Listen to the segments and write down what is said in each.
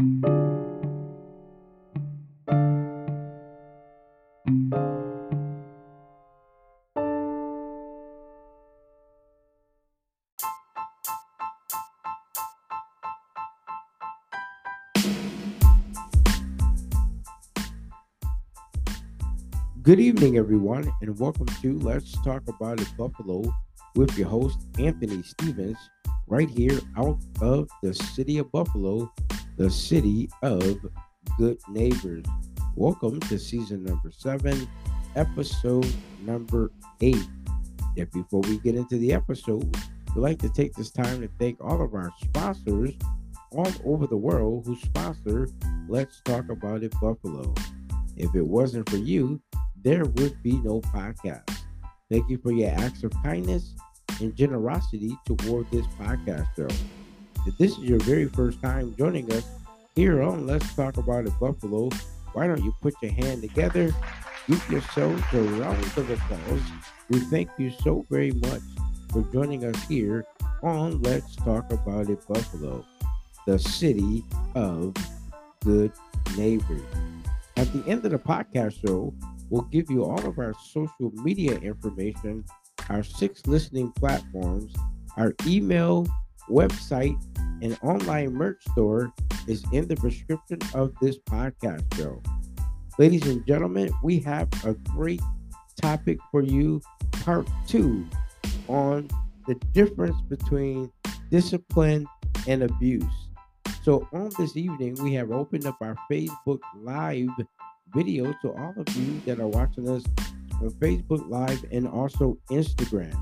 Good evening, everyone, and welcome to Let's Talk About It Buffalo with your host, Anthony Stevens, right here out of the city of Buffalo, the city of good neighbors. Welcome to season number seven, episode number eight. Yet before we get into the episode, we'd like to take this time to thank all of our sponsors all over the world who sponsor Let's Talk About It Buffalo. If it wasn't for you, there would be no podcast. Thank you for your acts of kindness and generosity toward this podcast show. If this is your very first time joining us here on Let's Talk About It Buffalo, why don't you put your hand together, give yourselves a round of applause. We thank you so very much for joining us here on Let's Talk About It Buffalo, the city of good neighbors. At the end of the podcast show, We'll give you all of our social media information, our six listening platforms, our email, website, and online merch store is in the description of this podcast show. Ladies and gentlemen, we have a great topic for you, part two, on the difference between discipline and abuse. So, on this evening, we have opened up our Facebook Live video to all of you that are watching us on Facebook Live and also Instagram.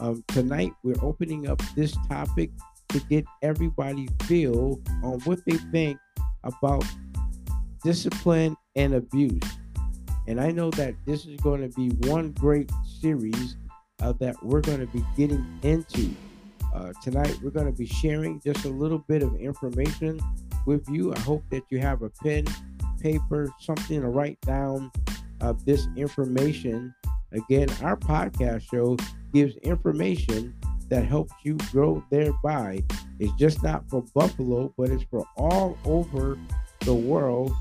Um, tonight, we're opening up this topic to get everybody feel on what they think about discipline and abuse. And I know that this is going to be one great series uh, that we're going to be getting into. Uh, tonight, we're going to be sharing just a little bit of information with you. I hope that you have a pen paper, something to write down of this information. Again, our podcast show gives information that helps you grow thereby. It's just not for Buffalo, but it's for all over the world.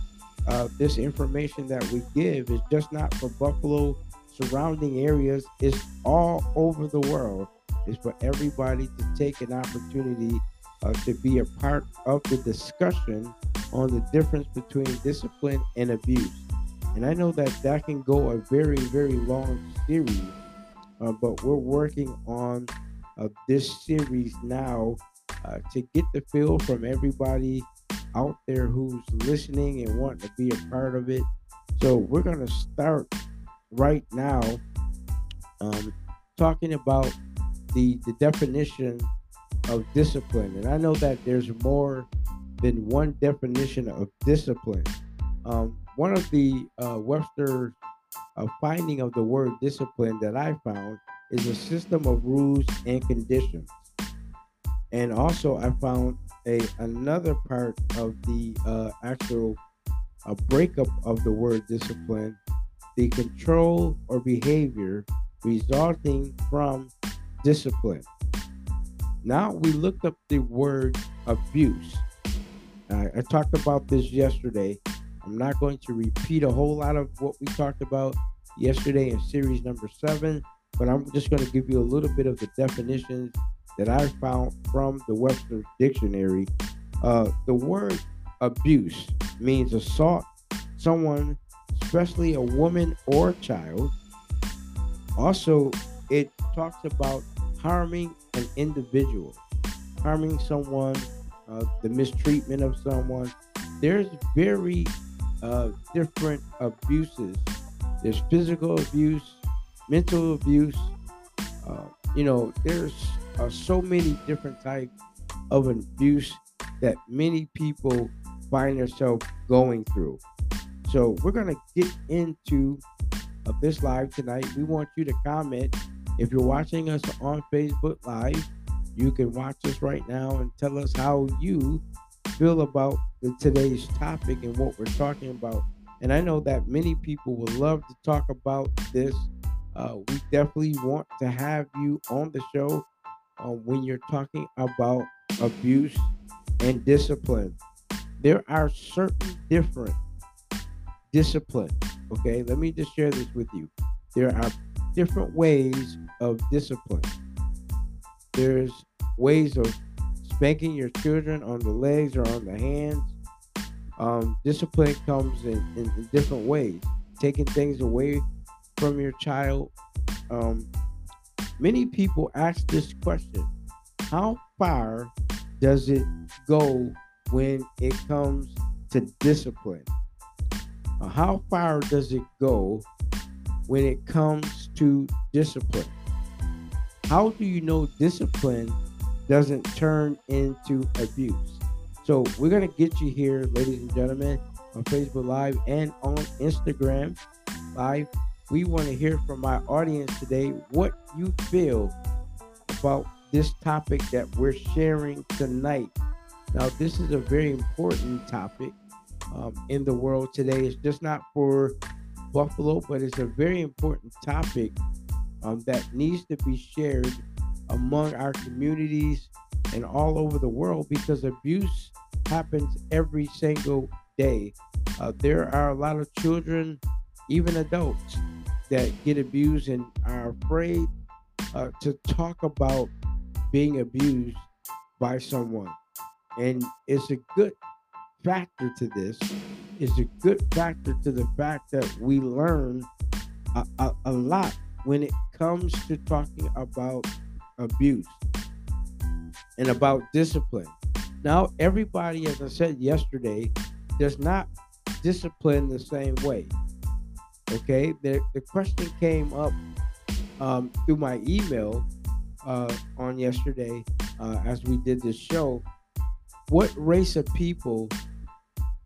Uh, this information that we give is just not for Buffalo surrounding areas, it's all over the world. It's for everybody to take an opportunity uh, to be a part of the discussion on the difference between discipline and abuse. And I know that that can go a very, very long series, uh, but we're working on uh, this series now uh, to get the feel from everybody out there who's listening and wanting to be a part of it. So we're going to start right now um, talking about the, the definition of discipline. And I know that there's more than one definition of discipline. Um, one of the uh, Webster uh, finding of the word discipline that I found is a system of rules and conditions. And also, I found a another part of the uh, actual uh, breakup of the word discipline, the control or behavior resulting from discipline. Now we looked up the word abuse. I, I talked about this yesterday. I'm not going to repeat a whole lot of what we talked about yesterday in series number seven, but I'm just going to give you a little bit of the definitions that I found from the Webster Dictionary. Uh, the word abuse means assault someone, especially a woman or child. Also, it talks about harming an individual, harming someone uh, the mistreatment of someone. There's very uh, different abuses. There's physical abuse, mental abuse. Uh, you know, there's uh, so many different types of abuse that many people find themselves going through. So we're gonna get into uh, this live tonight. We want you to comment if you're watching us on Facebook Live you can watch us right now and tell us how you feel about the, today's topic and what we're talking about. And I know that many people would love to talk about this. Uh, we definitely want to have you on the show uh, when you're talking about abuse and discipline. there are certain different discipline. Okay, let me just share this with you. There are different ways of discipline. There's ways of spanking your children on the legs or on the hands. Um, discipline comes in, in, in, different ways. Taking things away from your child. Um, many people ask this question How far does it go when it comes to discipline? Uh, how far does it go when it comes to discipline? How do you know discipline doesn't turn into abuse? So, we're going to get you here, ladies and gentlemen, on Facebook Live and on Instagram Live. We want to hear from my audience today what you feel about this topic that we're sharing tonight. Now, this is a very important topic um, in the world today. It's just not for Buffalo, but it's a very important topic um, that needs to be shared among our communities and all over the world because abuse happens every single day. Uh, there are a lot of children, even adults, that get abused and are afraid uh, to talk about being abused by someone. And it's a good factor to this It's a good factor to the fact that we learn a, a, a lot when it comes to talking about abuse and about discipline. Now, everybody, as I said yesterday, does not discipline the same way. Okay, the, the question came up um, through my email uh, on yesterday uh, as we did this show what race of people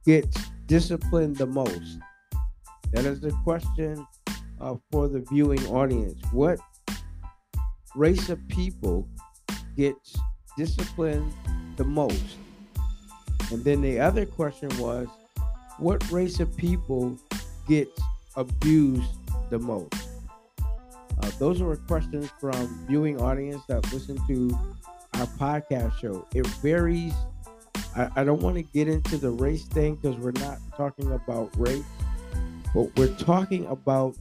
gets disciplined the most? That is the question uh, for the viewing audience. What race of people gets disciplined the most? And then the other question was, what race of people gets abused the most? Uh, those are questions from viewing audience that listen to our podcast show. It varies I, I don't want to get into the race thing because we're not talking about race, but we're talking about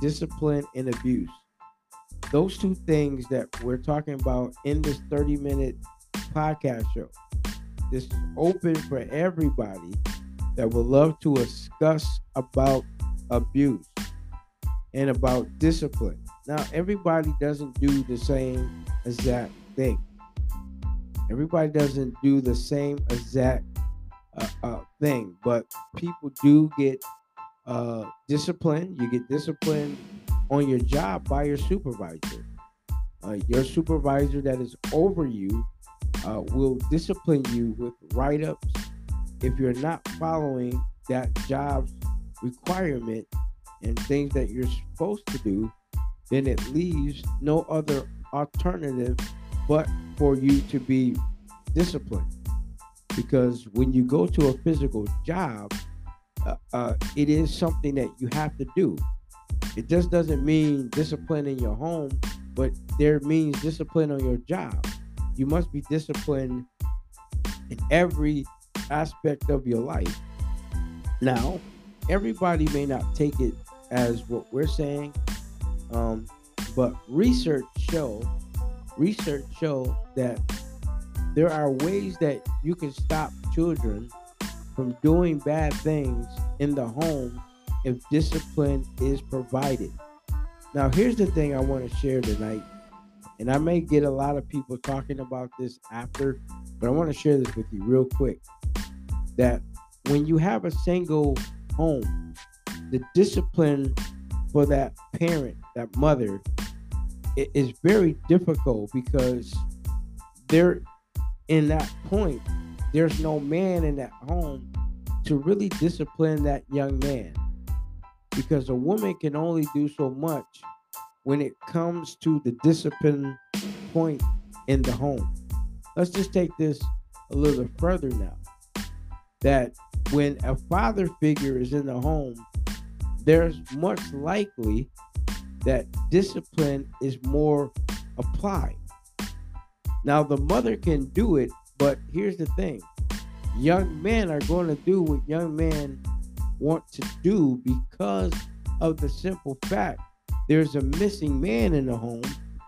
discipline and abuse. Those two things that we're talking about in this 30 minute podcast show. This is open for everybody that would love to discuss about abuse and about discipline. Now, everybody doesn't do the same exact thing. Everybody doesn't do the same exact uh, uh, thing, but people do get uh, disciplined. You get disciplined on your job by your supervisor. Uh, your supervisor that is over you uh, will discipline you with write ups if you're not following that job's requirement and things that you're supposed to do, then it leaves no other alternative but for you to be disciplined. Because when you go to a physical job, uh, uh, it is something that you have to do. It just doesn't mean discipline in your home, but there means discipline on your job. You must be disciplined in every aspect of your life. Now, everybody may not take it as what we're saying, um, but research show research show that there are ways that you can stop children from doing bad things in the home if discipline is provided. Now, here's the thing I want to share tonight, and I may get a lot of people talking about this after, but I want to share this with you real quick. That when you have a single home, the discipline for that parent, that mother, it is very difficult because they're in that point. There's no man in that home to really discipline that young man because a woman can only do so much when it comes to the discipline point in the home. Let's just take this a little further now. That when a father figure is in the home, there's much likely that discipline is more applied. Now, the mother can do it, but here's the thing young men are going to do what young men want to do because of the simple fact there's a missing man in the home.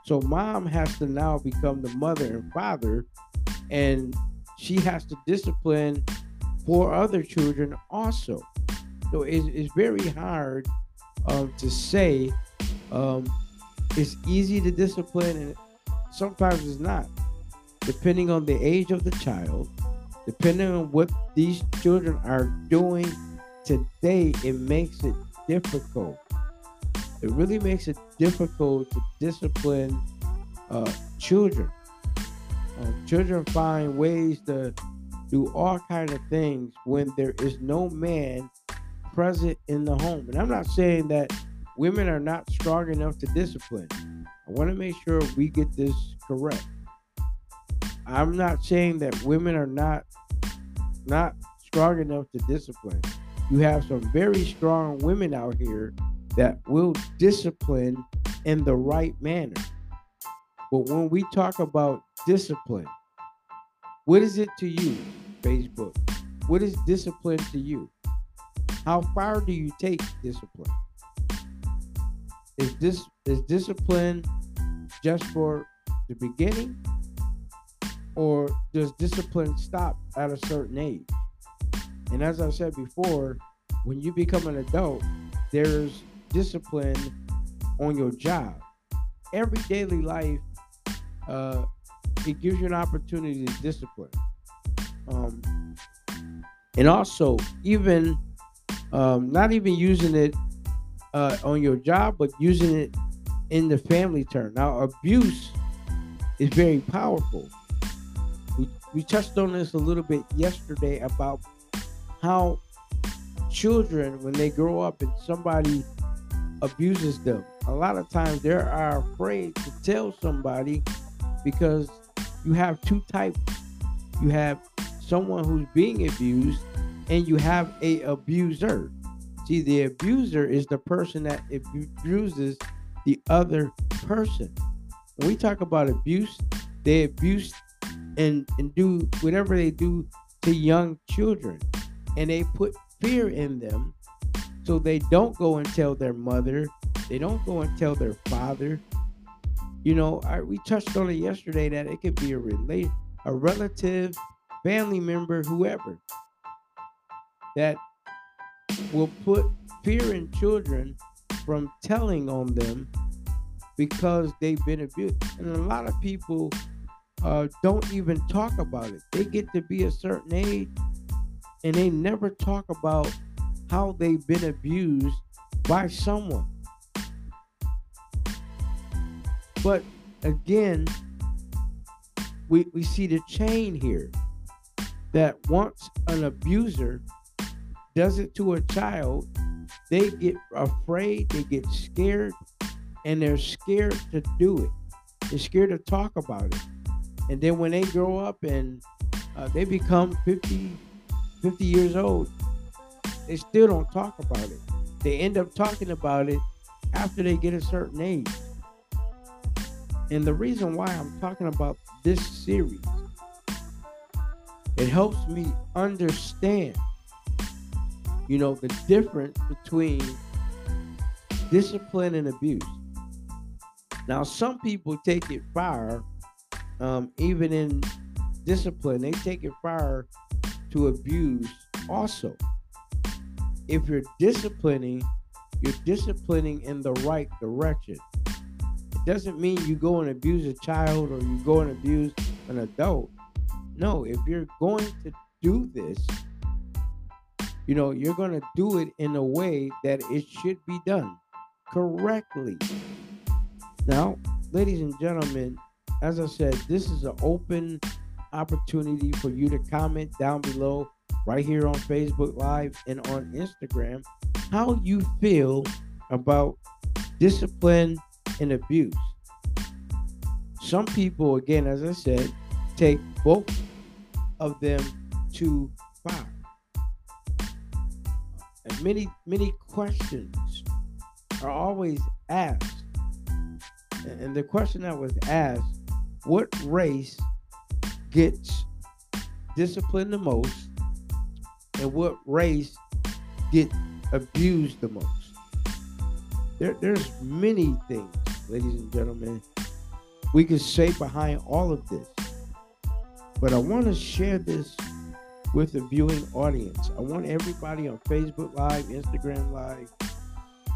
So mom has to now become the mother and father, and she has to discipline four other children also. So it's, very hard um, to say um, it's easy to discipline, and sometimes it's not, depending on the age of the child, depending on what these children are doing today. It makes it difficult. It really makes it difficult to discipline uh, children. Um, children find ways to do all kind of things when there is no man present in the home. And I'm not saying that women are not strong enough to discipline. I want to make sure we get this correct. I'm not saying that women are not not strong enough to discipline. You have some very strong women out here that will discipline in the right manner. But when we talk about discipline, what is it to you, Facebook? What is discipline to you? How far do you take discipline? Is this is discipline just for the beginning? Or does discipline stop at a certain age? And as I said before, when you become an adult, there's discipline on your job. Every daily life, uh, it gives you an opportunity to discipline. Um, and also, even um, not even using it uh, on your job, but using it in the family term. Now, abuse is very powerful. We, we touched on this a little bit yesterday about how children, when they grow up and somebody abuses them, a lot of times they are afraid to tell somebody because you have two types. You have someone who's being abused and you have a abuser. See, the abuser is the person that abuses the other person. When we talk about abuse, they abuse and, and do whatever they do to young children. And they put fear in them so they don't go and tell their mother, they don't go and tell their father. You know, I, we touched on it yesterday that it could be a relate, a relative, family member, whoever that will put fear in children from telling on them because they've been abused. And a lot of people uh, don't even talk about it. They get to be a certain age and they never talk about how they've been abused by someone. But again, we, we see the chain here that once an abuser does it to a child, they get afraid, they get scared, and they're scared to do it. They're scared to talk about it. And then when they grow up and uh, they become 50, 50 years old, they still don't talk about it. They end up talking about it after they get a certain age. And the reason why I'm talking about this series, it helps me understand you know, the difference between discipline and abuse. Now, some people take it far, um, even in discipline, they take it far to abuse also. If you're disciplining, you're disciplining in the right direction. It doesn't mean you go and abuse a child or you go and abuse an adult. No, if you're going to do this, you know, you're going to do it in a way that it should be done correctly. Now, ladies and gentlemen, as I said, this is an open opportunity for you to comment down below right here on Facebook Live and on Instagram how you feel about discipline and abuse. Some people, again, as I said, take both of them to fire. and many many questions are always asked and the question that was asked what race gets disciplined the most and what race get abused the most. There, there's many things, ladies and gentlemen, we could say behind all of this. But I want to share this with the viewing audience. I want everybody on Facebook Live, Instagram Live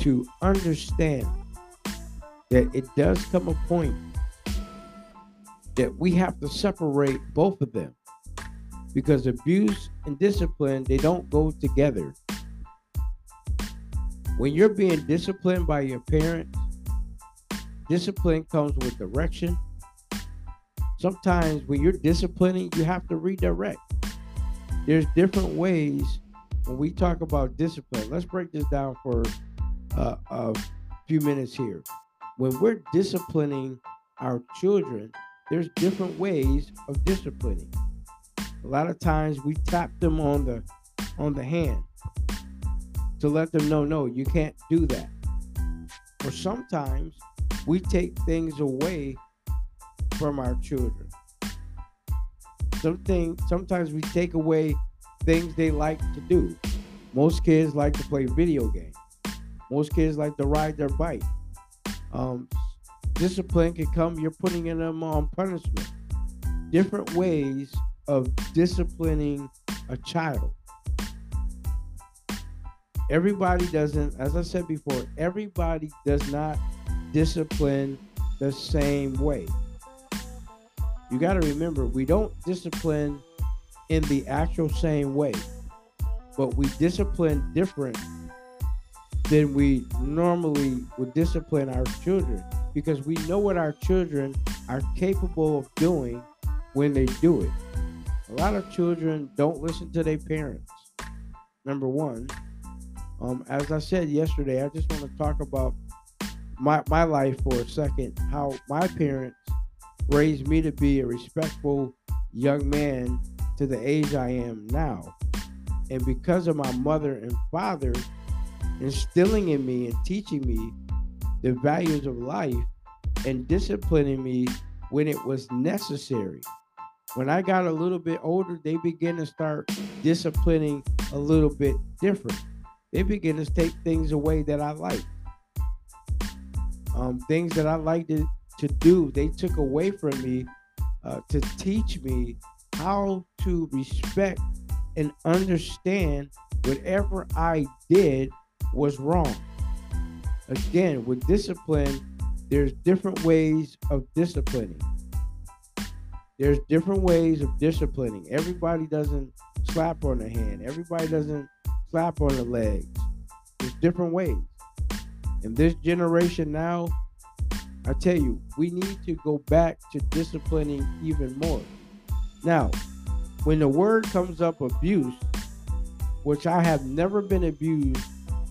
to understand that it does come a point that we have to separate both of them. Because abuse and discipline they don't go together. When you're being disciplined by your parents discipline comes with direction sometimes when you're disciplining you have to redirect there's different ways when we talk about discipline let's break this down for uh, a few minutes here when we're disciplining our children there's different ways of disciplining. A lot of times we tap them on the on the hand to let them know no, you can't do that. Or sometimes we take things away from our children. Something sometimes we take away things they like to do. Most kids like to play video games. Most kids like to ride their bike. Um, discipline can come, you're putting them on punishment. Different ways of disciplining a child. Everybody doesn't, as I said before, everybody does not discipline the same way. You got to remember, we don't discipline in the actual same way, but we discipline different than we normally would discipline our children because we know what our children are capable of doing when they do it. A lot of children don't listen to their parents. Number one, um, as I said yesterday, I just want to talk about my, my life for a second. How my parents raised me to be a respectful young man to the age I am now. And because of my mother and father instilling in me and teaching me the values of life and disciplining me when it was necessary. When I got a little bit older, they began to start disciplining a little bit different. They began to take things away that I liked. Um, things that I liked to, to do, they took away from me uh, to teach me how to respect and understand whatever I did was wrong. Again, with discipline, there's different ways of disciplining. There's different ways of disciplining. Everybody doesn't slap on the hand. Everybody doesn't slap on the legs. There's different ways. And this generation now, I tell you, we need to go back to disciplining even more. Now, when the word comes up abuse, which I have never been abused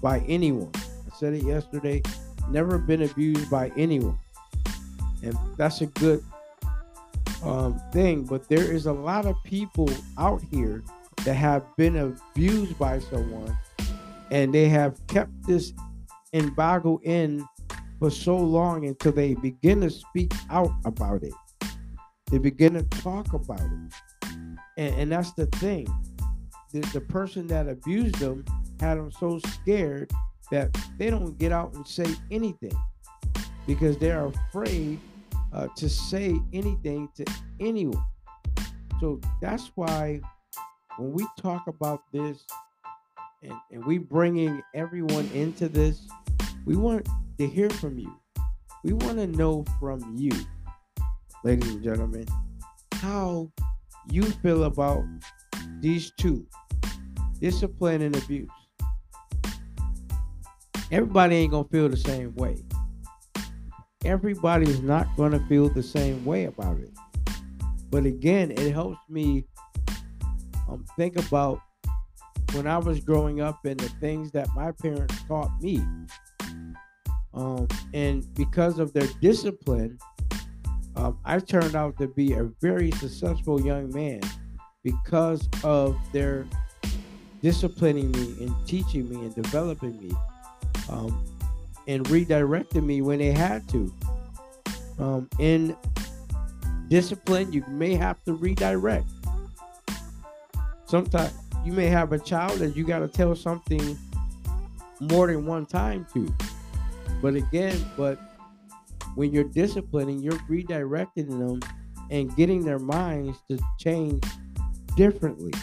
by anyone. I said it yesterday never been abused by anyone. And that's a good um, thing. But there is a lot of people out here that have been abused by someone and they have kept this embargo in for so long until they begin to speak out about it. They begin to talk about it. And, and that's the thing. The, the person that abused them had them so scared that they don't get out and say anything because they're afraid uh, to say anything to anyone. So that's why when we talk about this and, and we bringing everyone into this, we want to hear from you. We want to know from you, ladies and gentlemen, how you feel about these two discipline and abuse everybody ain't gonna feel the same way. Everybody is not gonna feel the same way about it. But again, it helps me um, think about when I was growing up and the things that my parents taught me. Um, and because of their discipline, um, I turned out to be a very successful young man because of their disciplining me and teaching me and developing me um, and redirecting me when they had to. Um, in discipline, you may have to redirect. Sometimes, you may have a child that you got to tell something more than one time to. But again, but when you're disciplining, you're redirecting them and getting their minds to change differently.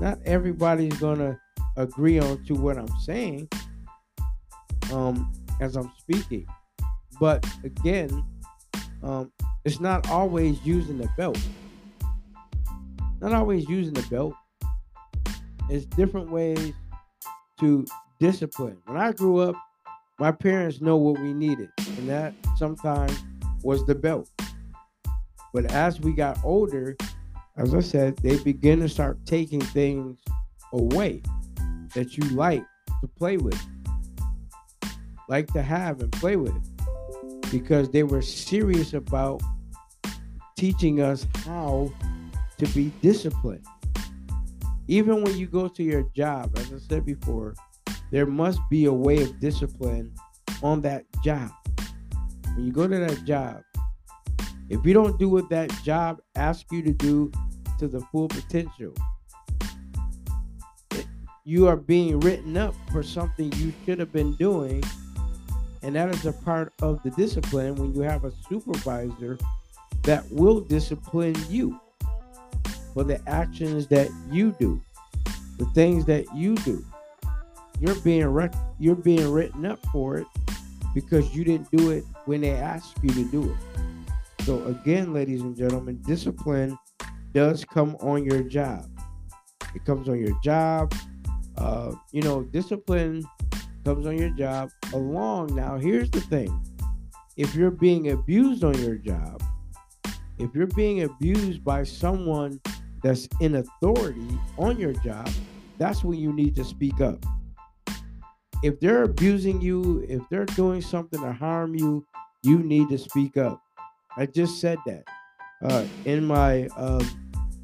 Not everybody's gonna agree on to what I'm saying um, as I'm speaking, but again, um, it's not always using the belt. Not always using the belt. It's different ways to discipline. When I grew up, my parents know what we needed, and that sometimes was the belt. But as we got older, as I said, they begin to start taking things away that you like to play with, like to have and play with, because they were serious about teaching us how to be disciplined. Even when you go to your job, as I said before, there must be a way of discipline on that job. When you go to that job, if you don't do what that job asks you to do to the full potential, you are being written up for something you should have been doing. And that is a part of the discipline when you have a supervisor that will discipline you for the actions that you do, the things that you do. You're being you're being written up for it because you didn't do it when they asked you to do it. So again, ladies and gentlemen, discipline does come on your job. It comes on your job. Uh, you know, discipline comes on your job along. Now, here's the thing: if you're being abused on your job, if you're being abused by someone that's in authority on your job, that's when you need to speak up. If they're abusing you, if they're doing something to harm you, you need to speak up. I just said that uh, in my uh,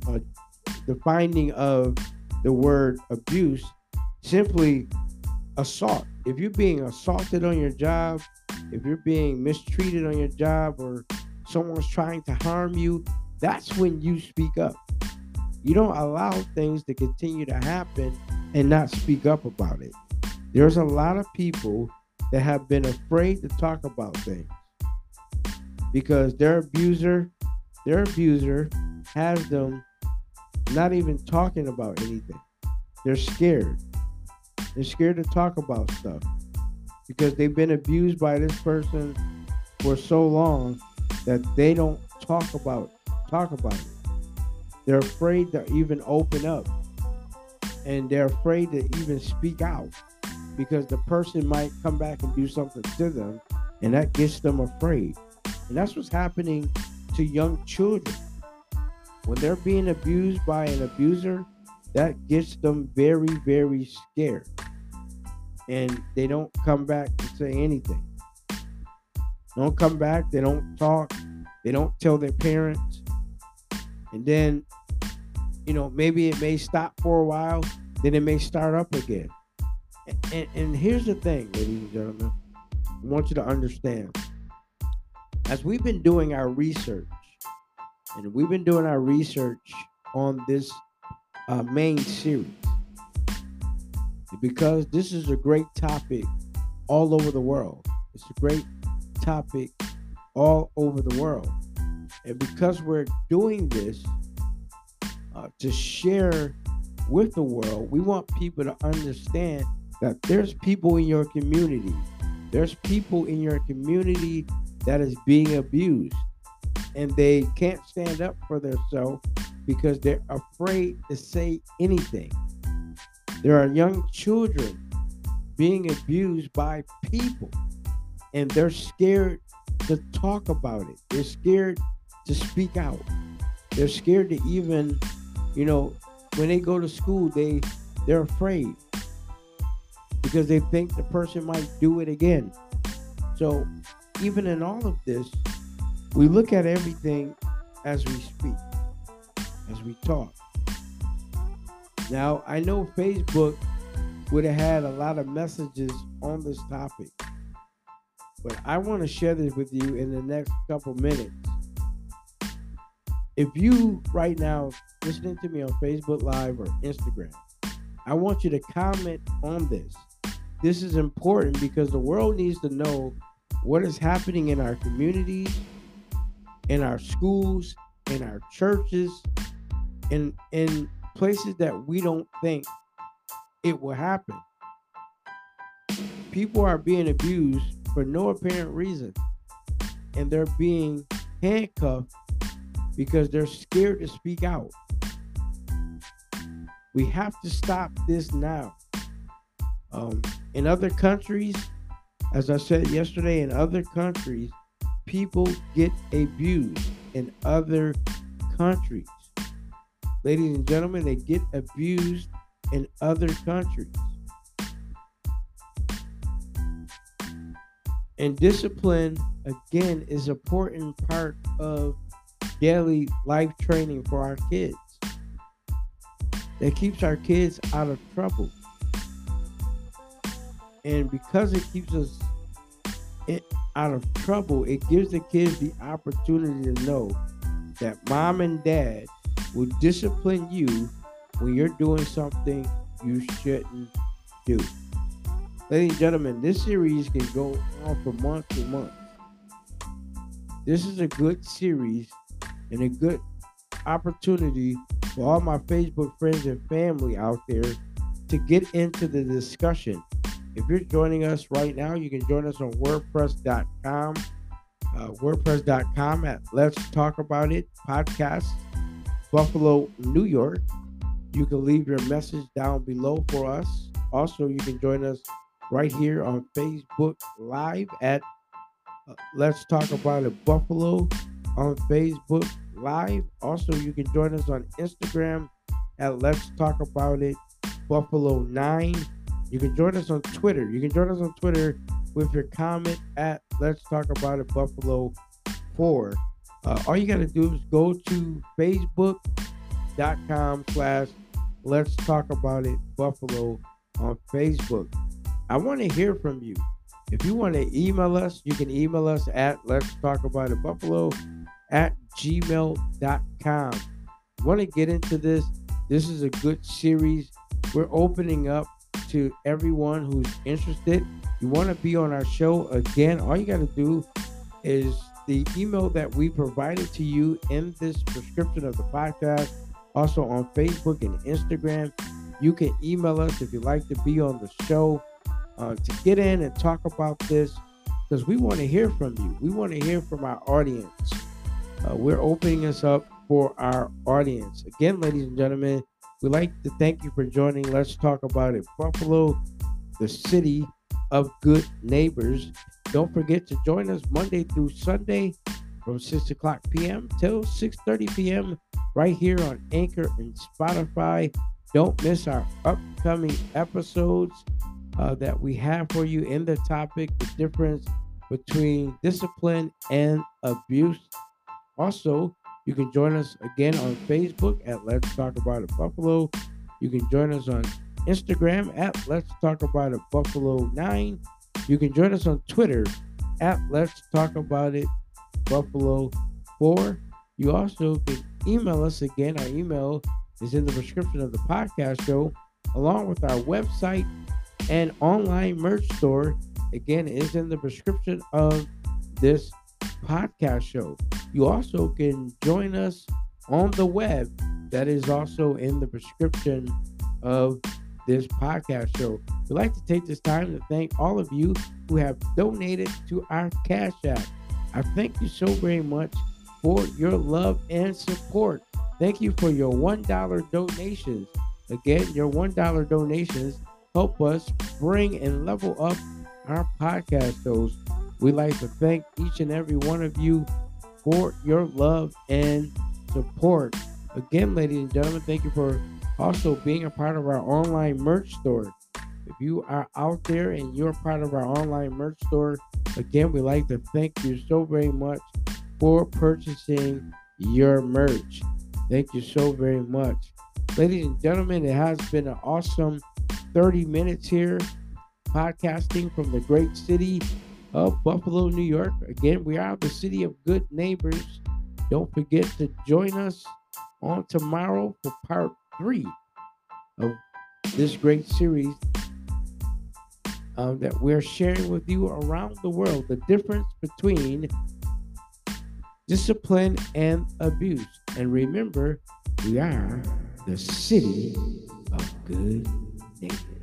uh, defining of the word abuse, simply assault. If you're being assaulted on your job, if you're being mistreated on your job, or someone's trying to harm you, that's when you speak up. You don't allow things to continue to happen and not speak up about it. There's a lot of people that have been afraid to talk about things because their abuser, their abuser has them not even talking about anything. They're scared. They're scared to talk about stuff because they've been abused by this person for so long that they don't talk about talk about it. They're afraid to even open up. And they're afraid to even speak out because the person might come back and do something to them and that gets them afraid. And that's what's happening to young children. When they're being abused by an abuser, that gets them very, very scared. And they don't come back to say anything. Don't come back, they don't talk, they don't tell their parents. And then you know, maybe it may stop for a while, then it may start up again. And, and, here's the thing, ladies and gentlemen, I want you to understand. As we've been doing our research, and we've been doing our research on this uh, main series, because this is a great topic all over the world. It's a great topic all over the world. And because we're doing this, uh, to share with the world. We want people to understand that there's people in your community. There's people in your community that is being abused and they can't stand up for themselves because they're afraid to say anything. There are young children being abused by people and they're scared to talk about it. They're scared to speak out. They're scared to even you know, when they go to school, they they're afraid because they think the person might do it again. So, even in all of this, we look at everything as we speak, as we talk. Now, I know Facebook would have had a lot of messages on this topic, but I want to share this with you in the next couple minutes if you right now listening to me on Facebook Live or Instagram, I want you to comment on this. This is important because the world needs to know what is happening in our communities, in our schools, in our churches, in in places that we don't think it will happen. People are being abused for no apparent reason. And they're being handcuffed because they're scared to speak out. We have to stop this now. Um, in other countries, as I said yesterday, in other countries, people get abused in other countries. Ladies and gentlemen, they get abused in other countries. And discipline, again, is an important part of daily life training for our kids. That keeps our kids out of trouble. And because it keeps us out of trouble, it gives the kids the opportunity to know that mom and dad will discipline you when you're doing something you shouldn't do. Ladies and gentlemen, this series can go on for months and months. This is a good series and a good opportunity for all my Facebook friends and family out there to get into the discussion. If you're joining us right now, you can join us on WordPress.com, uh, WordPress.com at Let's Talk About It podcast, Buffalo, New York. You can leave your message down below for us. Also, you can join us right here on Facebook Live at uh, Let's Talk About It Buffalo on Facebook Live. Also, you can join us on Instagram at Let's Talk About It Buffalo 9. You can join us on Twitter. You can join us on Twitter with your comment at Let's Talk About It Buffalo 4. Uh, all you got to do is go to facebook.com slash Let's Talk About It Buffalo on Facebook. I want to hear from you. If you want to email us, you can email us at Let's Talk About It Buffalo at gmail.com. Want to get into this? This is a good series. We're opening up to everyone who's interested. You want to be on our show again? All you got to do is the email that we provided to you in this description of the podcast, also on Facebook and Instagram. You can email us if you'd like to be on the show uh, to get in and talk about this because we want to hear from you. We want to hear from our audience. Uh, we're opening this up for our audience. Again, ladies and gentlemen, we'd like to thank you for joining. Let's talk about it. Buffalo, the city of good neighbors. Don't forget to join us Monday through Sunday from 6 o'clock p.m. till 6:30 p.m. right here on Anchor and Spotify. Don't miss our upcoming episodes uh, that we have for you in the topic the difference between discipline and abuse. Also, you can join us again on Facebook at Let's Talk About It Buffalo. You can join us on Instagram at Let's Talk About It Buffalo 9. You can join us on Twitter at Let's Talk About It Buffalo 4. You also can email us again. Our email is in the description of the podcast show, along with our website and online merch store. Again, is in the description of this podcast show. You also can join us on the web. That is also in the prescription of this podcast show. We'd like to take this time to thank all of you who have donated to our Cash App. I thank you so very much for your love and support. Thank you for your $1 donations. Again, your $1 donations help us bring and level up our podcast shows. We'd like to thank each and every one of you for your love and support. Again, ladies and gentlemen, thank you for also being a part of our online merch store. If you are out there and you're part of our online merch store, again, we'd like to thank you so very much for purchasing your merch. Thank you so very much. Ladies and gentlemen, it has been an awesome 30 minutes here podcasting from the great city of Buffalo, New York. Again, we are the city of good neighbors. Don't forget to join us on tomorrow for part three of this great series um, that we're sharing with you around the world the difference between discipline and abuse. And remember, we are the city of good neighbors.